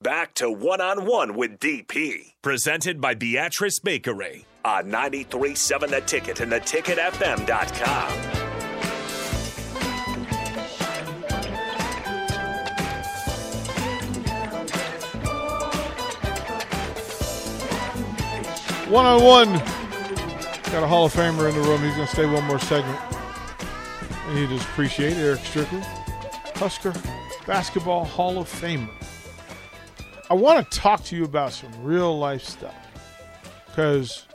Back to one on one with DP. Presented by Beatrice Bakery on 93.7 The Ticket and theticketfm.com. One on one. Got a Hall of Famer in the room. He's going to stay one more segment. And he just appreciate Erick Strickland, Husker Basketball Hall of Famer. I want to talk to you about some real life stuff because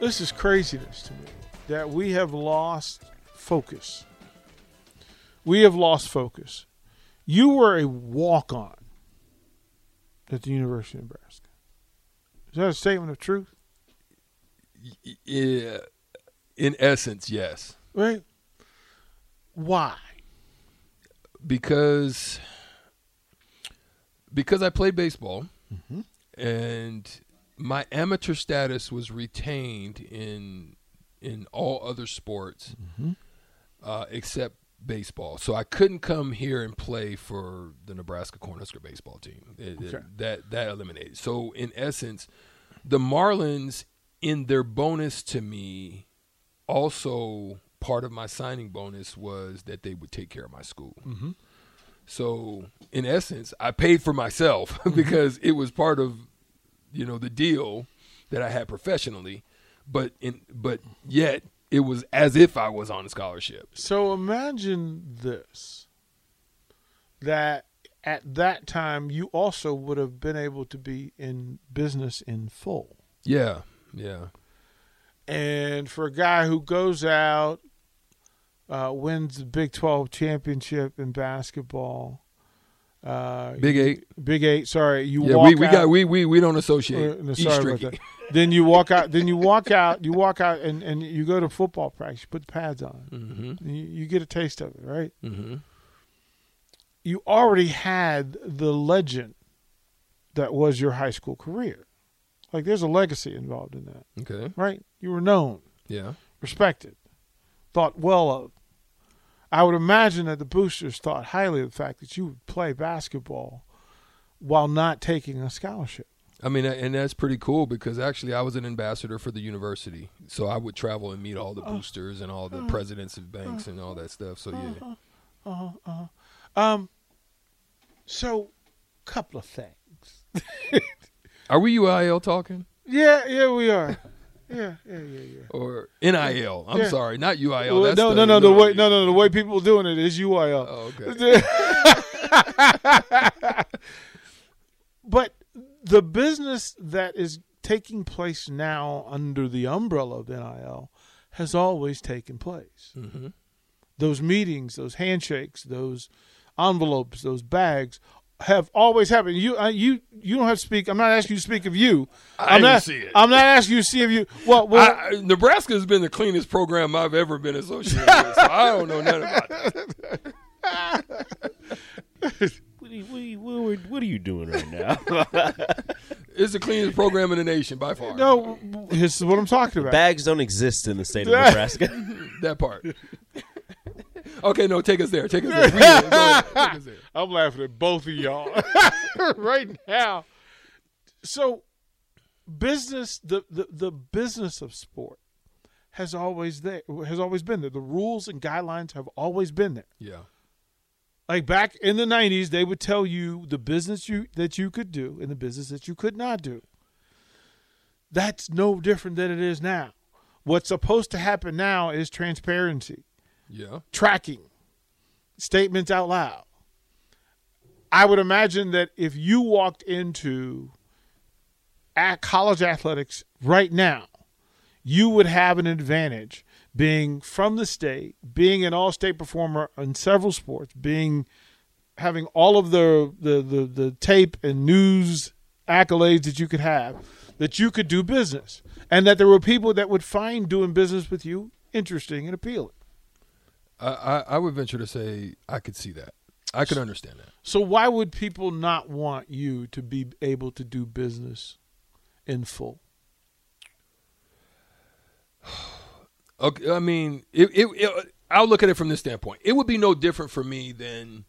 this is craziness to me that we have lost focus. We have lost focus. You were a walk on at the University of Nebraska. Is that a statement of truth? Yeah, in essence, yes. Right? Why? Because because I played baseball, Mm-hmm. and my amateur status was retained in in all other sports Mm-hmm. uh, except baseball. So I couldn't come here and play for the Nebraska Cornhusker baseball team. It- it- that that eliminated. So in essence, the Marlins in their bonus to me also part of my signing bonus was that they would take care of my school. Mm-hmm. So in essence, I paid for myself mm-hmm. because it was part of you know the deal that I had professionally, but in but yet it was as if I was on a scholarship. So imagine this that at that time you also would have been able to be in business in full. Yeah, yeah. And for a guy who goes out, uh, wins the Big 12 championship in basketball, uh, Big Eight. Big Eight, sorry, you Yeah, walk we, we out, got we, we we don't associate. Uh, sorry about that. Then you walk out. Then you walk out. You walk out, and, and you go to football practice. You put the pads on. Mm-hmm. You, you get a taste of it, right? Mm-hmm. You already had the legend that was your high school career. Like there's a legacy involved in that, Okay. right? You were known, Yeah. respected, thought well of. I would imagine that the boosters thought highly of the fact that you would play basketball while not taking a scholarship. I mean, and that's pretty cool because actually I was an ambassador for the university, so I would travel and meet all the boosters and all the presidents of banks and all that stuff. So yeah. Uh-huh, uh-huh. Um, so, couple of things. Are we UIL talking Yeah, yeah, we are. Yeah, yeah, yeah, yeah. or NIL? I'm Yeah. sorry, not UIL. Well, That's no, the no, no. The way, no, no, the way people are doing it is UIL. Oh, okay. but the business that is taking place now under the umbrella of NIL has always taken place. hmm Those meetings, those handshakes, those envelopes, those bags have always happened. You, uh, you, you don't have to speak. I'm not asking you to speak of you. I am didn't see it. I'm not asking you to see if you. Well, well, I, I- Nebraska has been the cleanest program I've ever been associated with, so I don't know nothing about that. What are, you, what, are you, what are you doing right now? It's the cleanest program in the nation by far. no, this is what I'm talking about. Bags don't exist in the state of Nebraska. that part. Okay, no, take us there. Take us there. We did. Go ahead. Take us there. I'm laughing at both of y'all right now. So, business the, the the business of sport has always there has always been there. The rules and guidelines have always been there. Yeah. Like back in the '90s, they would tell you the business you that you could do and the business that you could not do. That's no different than it is now. What's supposed to happen now is transparency Yeah. tracking statements out loud. I would imagine that if you walked into at college athletics right now, you would have an advantage being from the state, being an all state performer in several sports, being having all of the, the the the tape and news accolades that you could have, that you could do business, and that there were people that would find doing business with you interesting and appealing. I, I, would venture to say I could see that. I could understand that. So why would people not want you to be able to do business in full? Okay, I mean, it, it, it, I'll look at it from this standpoint. It would be no different for me than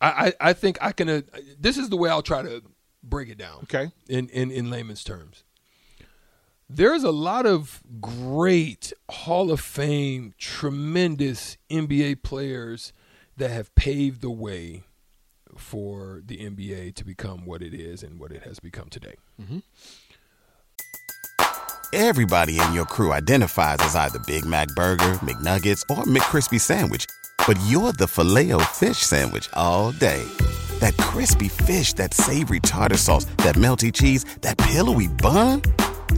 I, I, I think I can. Uh, this is the way I'll try to break it down. Okay. In in in layman's terms, there's a lot of great Hall of Fame, tremendous NBA players that have paved the way for the NBA to become what it is and what it has become today. Mm-hmm. Everybody in your crew identifies as either Big Mac Burger, McNuggets, or McCrispy Sandwich. But you're the filet fish Sandwich all day. That crispy fish, that savory tartar sauce, that melty cheese, that pillowy bun.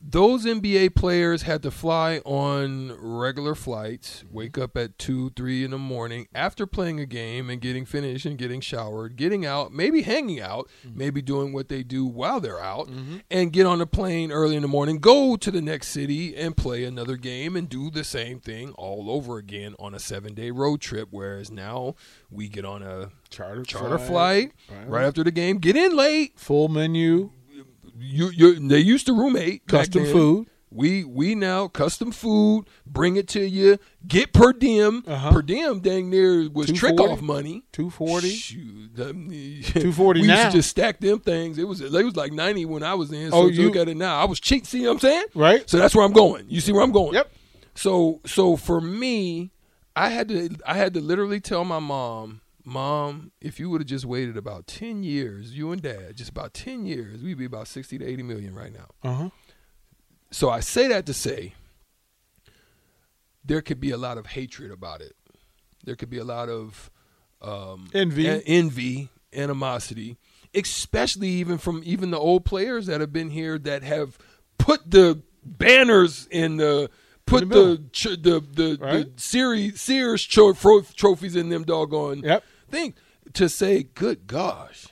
Those NBA players had to fly on regular flights, wake up at two, three in the morning after playing a game and getting finished and getting showered, getting out, maybe hanging out, mm-hmm. maybe doing what they do while they're out, mm-hmm. and get on a plane early in the morning, go to the next city and play another game and do the same thing all over again on a seven day road trip. Whereas now we get on a Charter charter flight. flight Right. right after the game, get in late. Full menu, You, you, they used to roommate, custom food. We we now custom food, bring it to you, get per diem. Uh-huh. Per diem dang near was trick off money. 240. Shoot, them- 240 We now. used to just stack them things. It was it was like ninety when I was in. So Oh, you you- look at it now. I was cheap. See what I'm saying? Right. So that's where I'm going. You see where I'm going? Yep. So so for me, I had to I had to literally tell my mom, Mom, if you would have just waited about ten years, you and Dad, just about ten years, we'd be about sixty to eighty million right now. Uh huh. So I say that to say there could be a lot of hatred about it. There could be a lot of um, Envy. envy, animosity, especially even from even the old players that have been here that have put the banners in the put In the the the the, Right. the series Sears tro- tro- trophies in them doggone Yep. Thing to say, good gosh.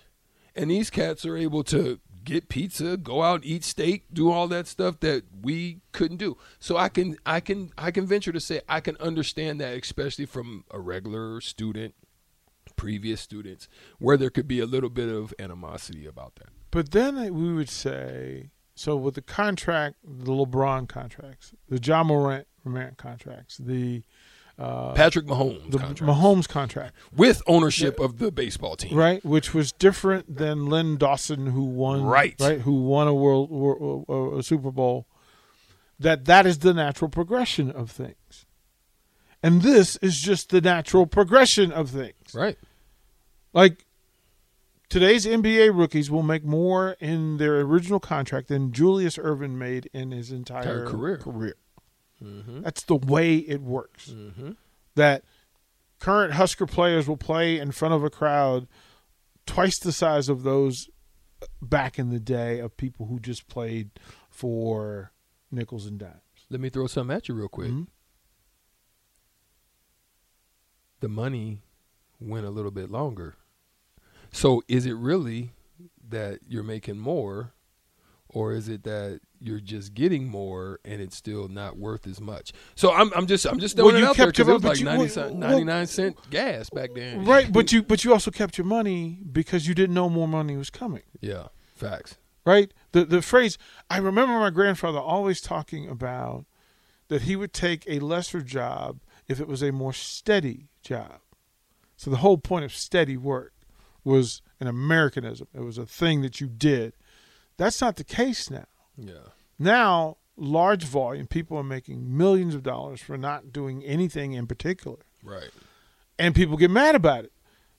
And these cats are able to get pizza, go out, eat steak, do all that stuff that we couldn't do. So I can I can I can venture to say I can understand that especially from a regular student, previous students, where there could be a little bit of animosity about that. But then we would say, so with the contract, the LeBron contracts, the Ja Morant, Morant contracts, the uh, Patrick Mahomes the contract, Mahomes contract, with ownership of the baseball team. right, which was different than Len Dawson, who won, Right. right, who won a world, wor- a Super Bowl. That that is the natural progression of things, and this is just the natural progression of things. Right. Like today's NBA rookies will make more in their original contract than Julius Erving made in his entire, Entire career. That's the way it works. That current Husker players will play in front of a crowd twice the size of those back in the day of people who just played for nickels and dimes. Let me throw something at you real quick. Mhm. The money went a little bit longer. So is it really that you're making more or is it that you're just getting more and it's still not worth as much? So I'm I'm just I'm just Well, throwing you it out there because it was like you- 90 well, 99 cent gas back then. Right, but you but you also kept your money because you didn't know more money was coming. Yeah, facts. right? The the phrase I remember my grandfather always talking about that he would take a lesser job if it was a more steady job. So the whole point of steady work was an Americanism. It was a thing that you did. That's not the case now. Yeah. Now, large volume people are making millions of dollars for not doing anything in particular Right. and people get mad about it.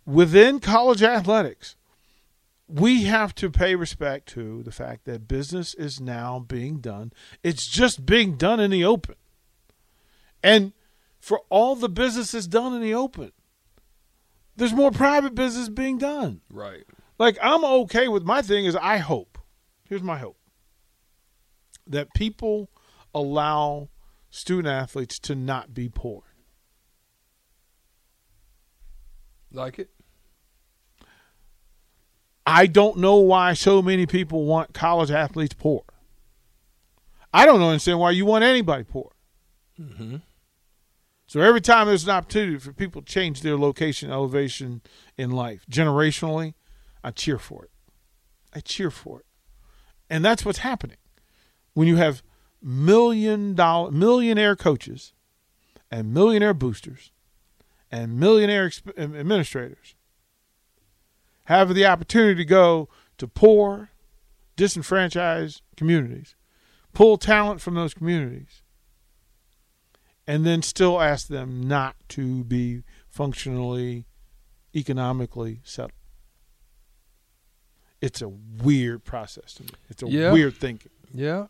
Within college athletics, we have to pay respect to the fact that business is now being done. It's just being done in the open. And for all the business is done in the open, there's more private business being done. Right. Like I'm okay with my thing is I hope. Here's my hope. That people allow student athletes to not be poor. Like it? I don't know why so many people want college athletes poor. I don't understand why you want anybody poor. Mm-hmm. So every time there's an opportunity for people to change their location, elevation in life, generationally, I cheer for it. I cheer for it. And that's what's happening. When you have million dollar millionaire coaches and millionaire boosters and millionaire exp- administrators have the opportunity to go to poor, disenfranchised communities, pull talent from those communities, and then still ask them not to be functionally, economically settled. It's a weird process to me. It's a Yeah. weird thinking. Yeah,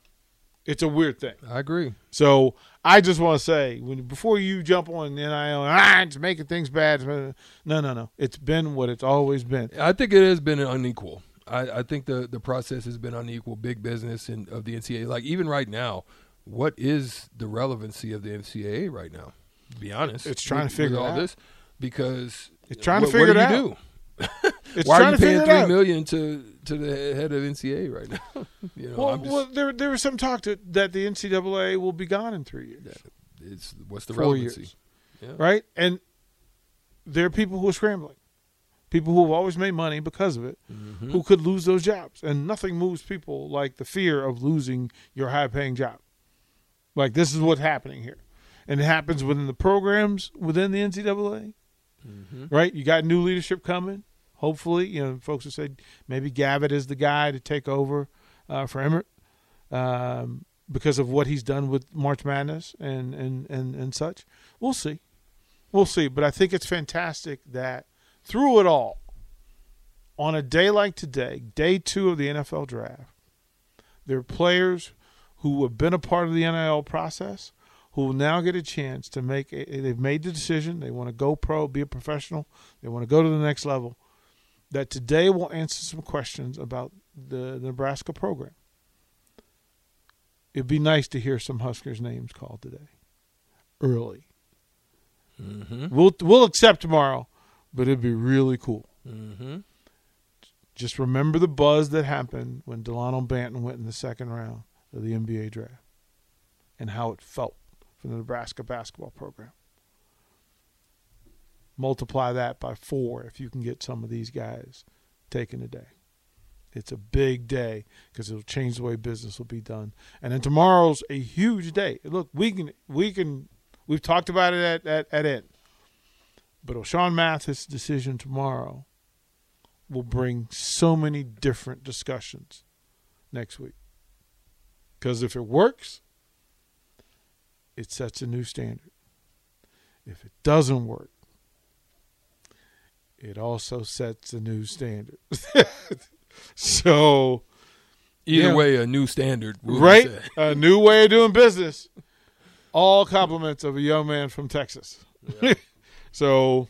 It's a weird thing. I agree. So I just want to say, when before you jump on NIL, ah, it's making things bad. No, no, no. It's been what it's always been. I think it has been unequal. I, I think the, the process has been unequal. Big business and of the NCAA, like even right now, what is the relevancy of the NCAA right now? To be honest, It's trying to figure all out. this because It's trying to what, figure what do it you out. do? It's Why trying are you to paying three million to to the head of NCAA right now? you know, Well, I'm just, well, there there was some talk to, that the NCAA will be gone in three years, it's what's the four relevancy? Yeah. right? And there are people who are scrambling, people who have always made money because of it, Mm-hmm. who could lose those jobs, and nothing moves people like the fear of losing your high-paying job. Like this is what's happening here, and it happens within the programs within the NCAA. Mm-hmm. Right? You got new leadership coming. Hopefully, you know, folks have said maybe Gavitt is the guy to take over uh, for Emmert um, because of what he's done with March Madness and, and, and, and such. We'll see. We'll see. But I think it's fantastic that through it all, on a day like today, day two of the NFL draft, there are players who have been a part of the NIL process who will now get a chance to make a, they've made the decision they want to go pro be a professional they want to go to the next level that today will answer some questions about the, nebraska program it'd be nice to hear some huskers names called today early Mm-hmm. we'll we'll accept tomorrow but it'd be really cool Mm-hmm. just remember the buzz that happened when Delano Banton went in the second round of the NBA draft and how it felt for the Nebraska basketball program. Multiply that by four if you can get some of these guys taken today. It's a big day because it'll change the way business will be done. And then tomorrow's a huge day. Look, we can we can we've talked about it at at, at end. But O'Shawn Mathis' decision tomorrow will bring so many different discussions next week. Because if it works, it sets a new standard. If it doesn't work, it also sets a new standard. so, Either Yeah. way, a new standard. right? A new way of doing business. All compliments of a young man from Texas. so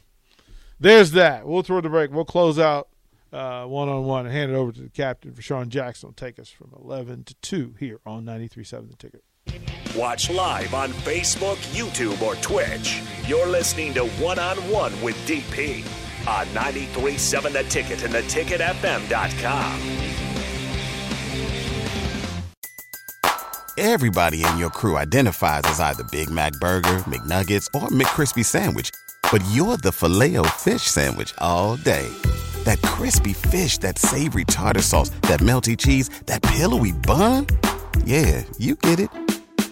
there's that. We'll throw the break. We'll close out one on one and hand it over to the captain for Sean Jackson. will take us from 11 to 2 here on 93.7 The Ticket. Watch live on Facebook, YouTube, or Twitch. You're listening to One on One with DP on 93.7 The Ticket and theticketfm.com. Everybody in your crew identifies as either Big Mac Burger, McNuggets, or McCrispy Sandwich. But you're the filet fish Sandwich all day. That crispy fish, that savory tartar sauce, that melty cheese, that pillowy bun. Yeah, you get it.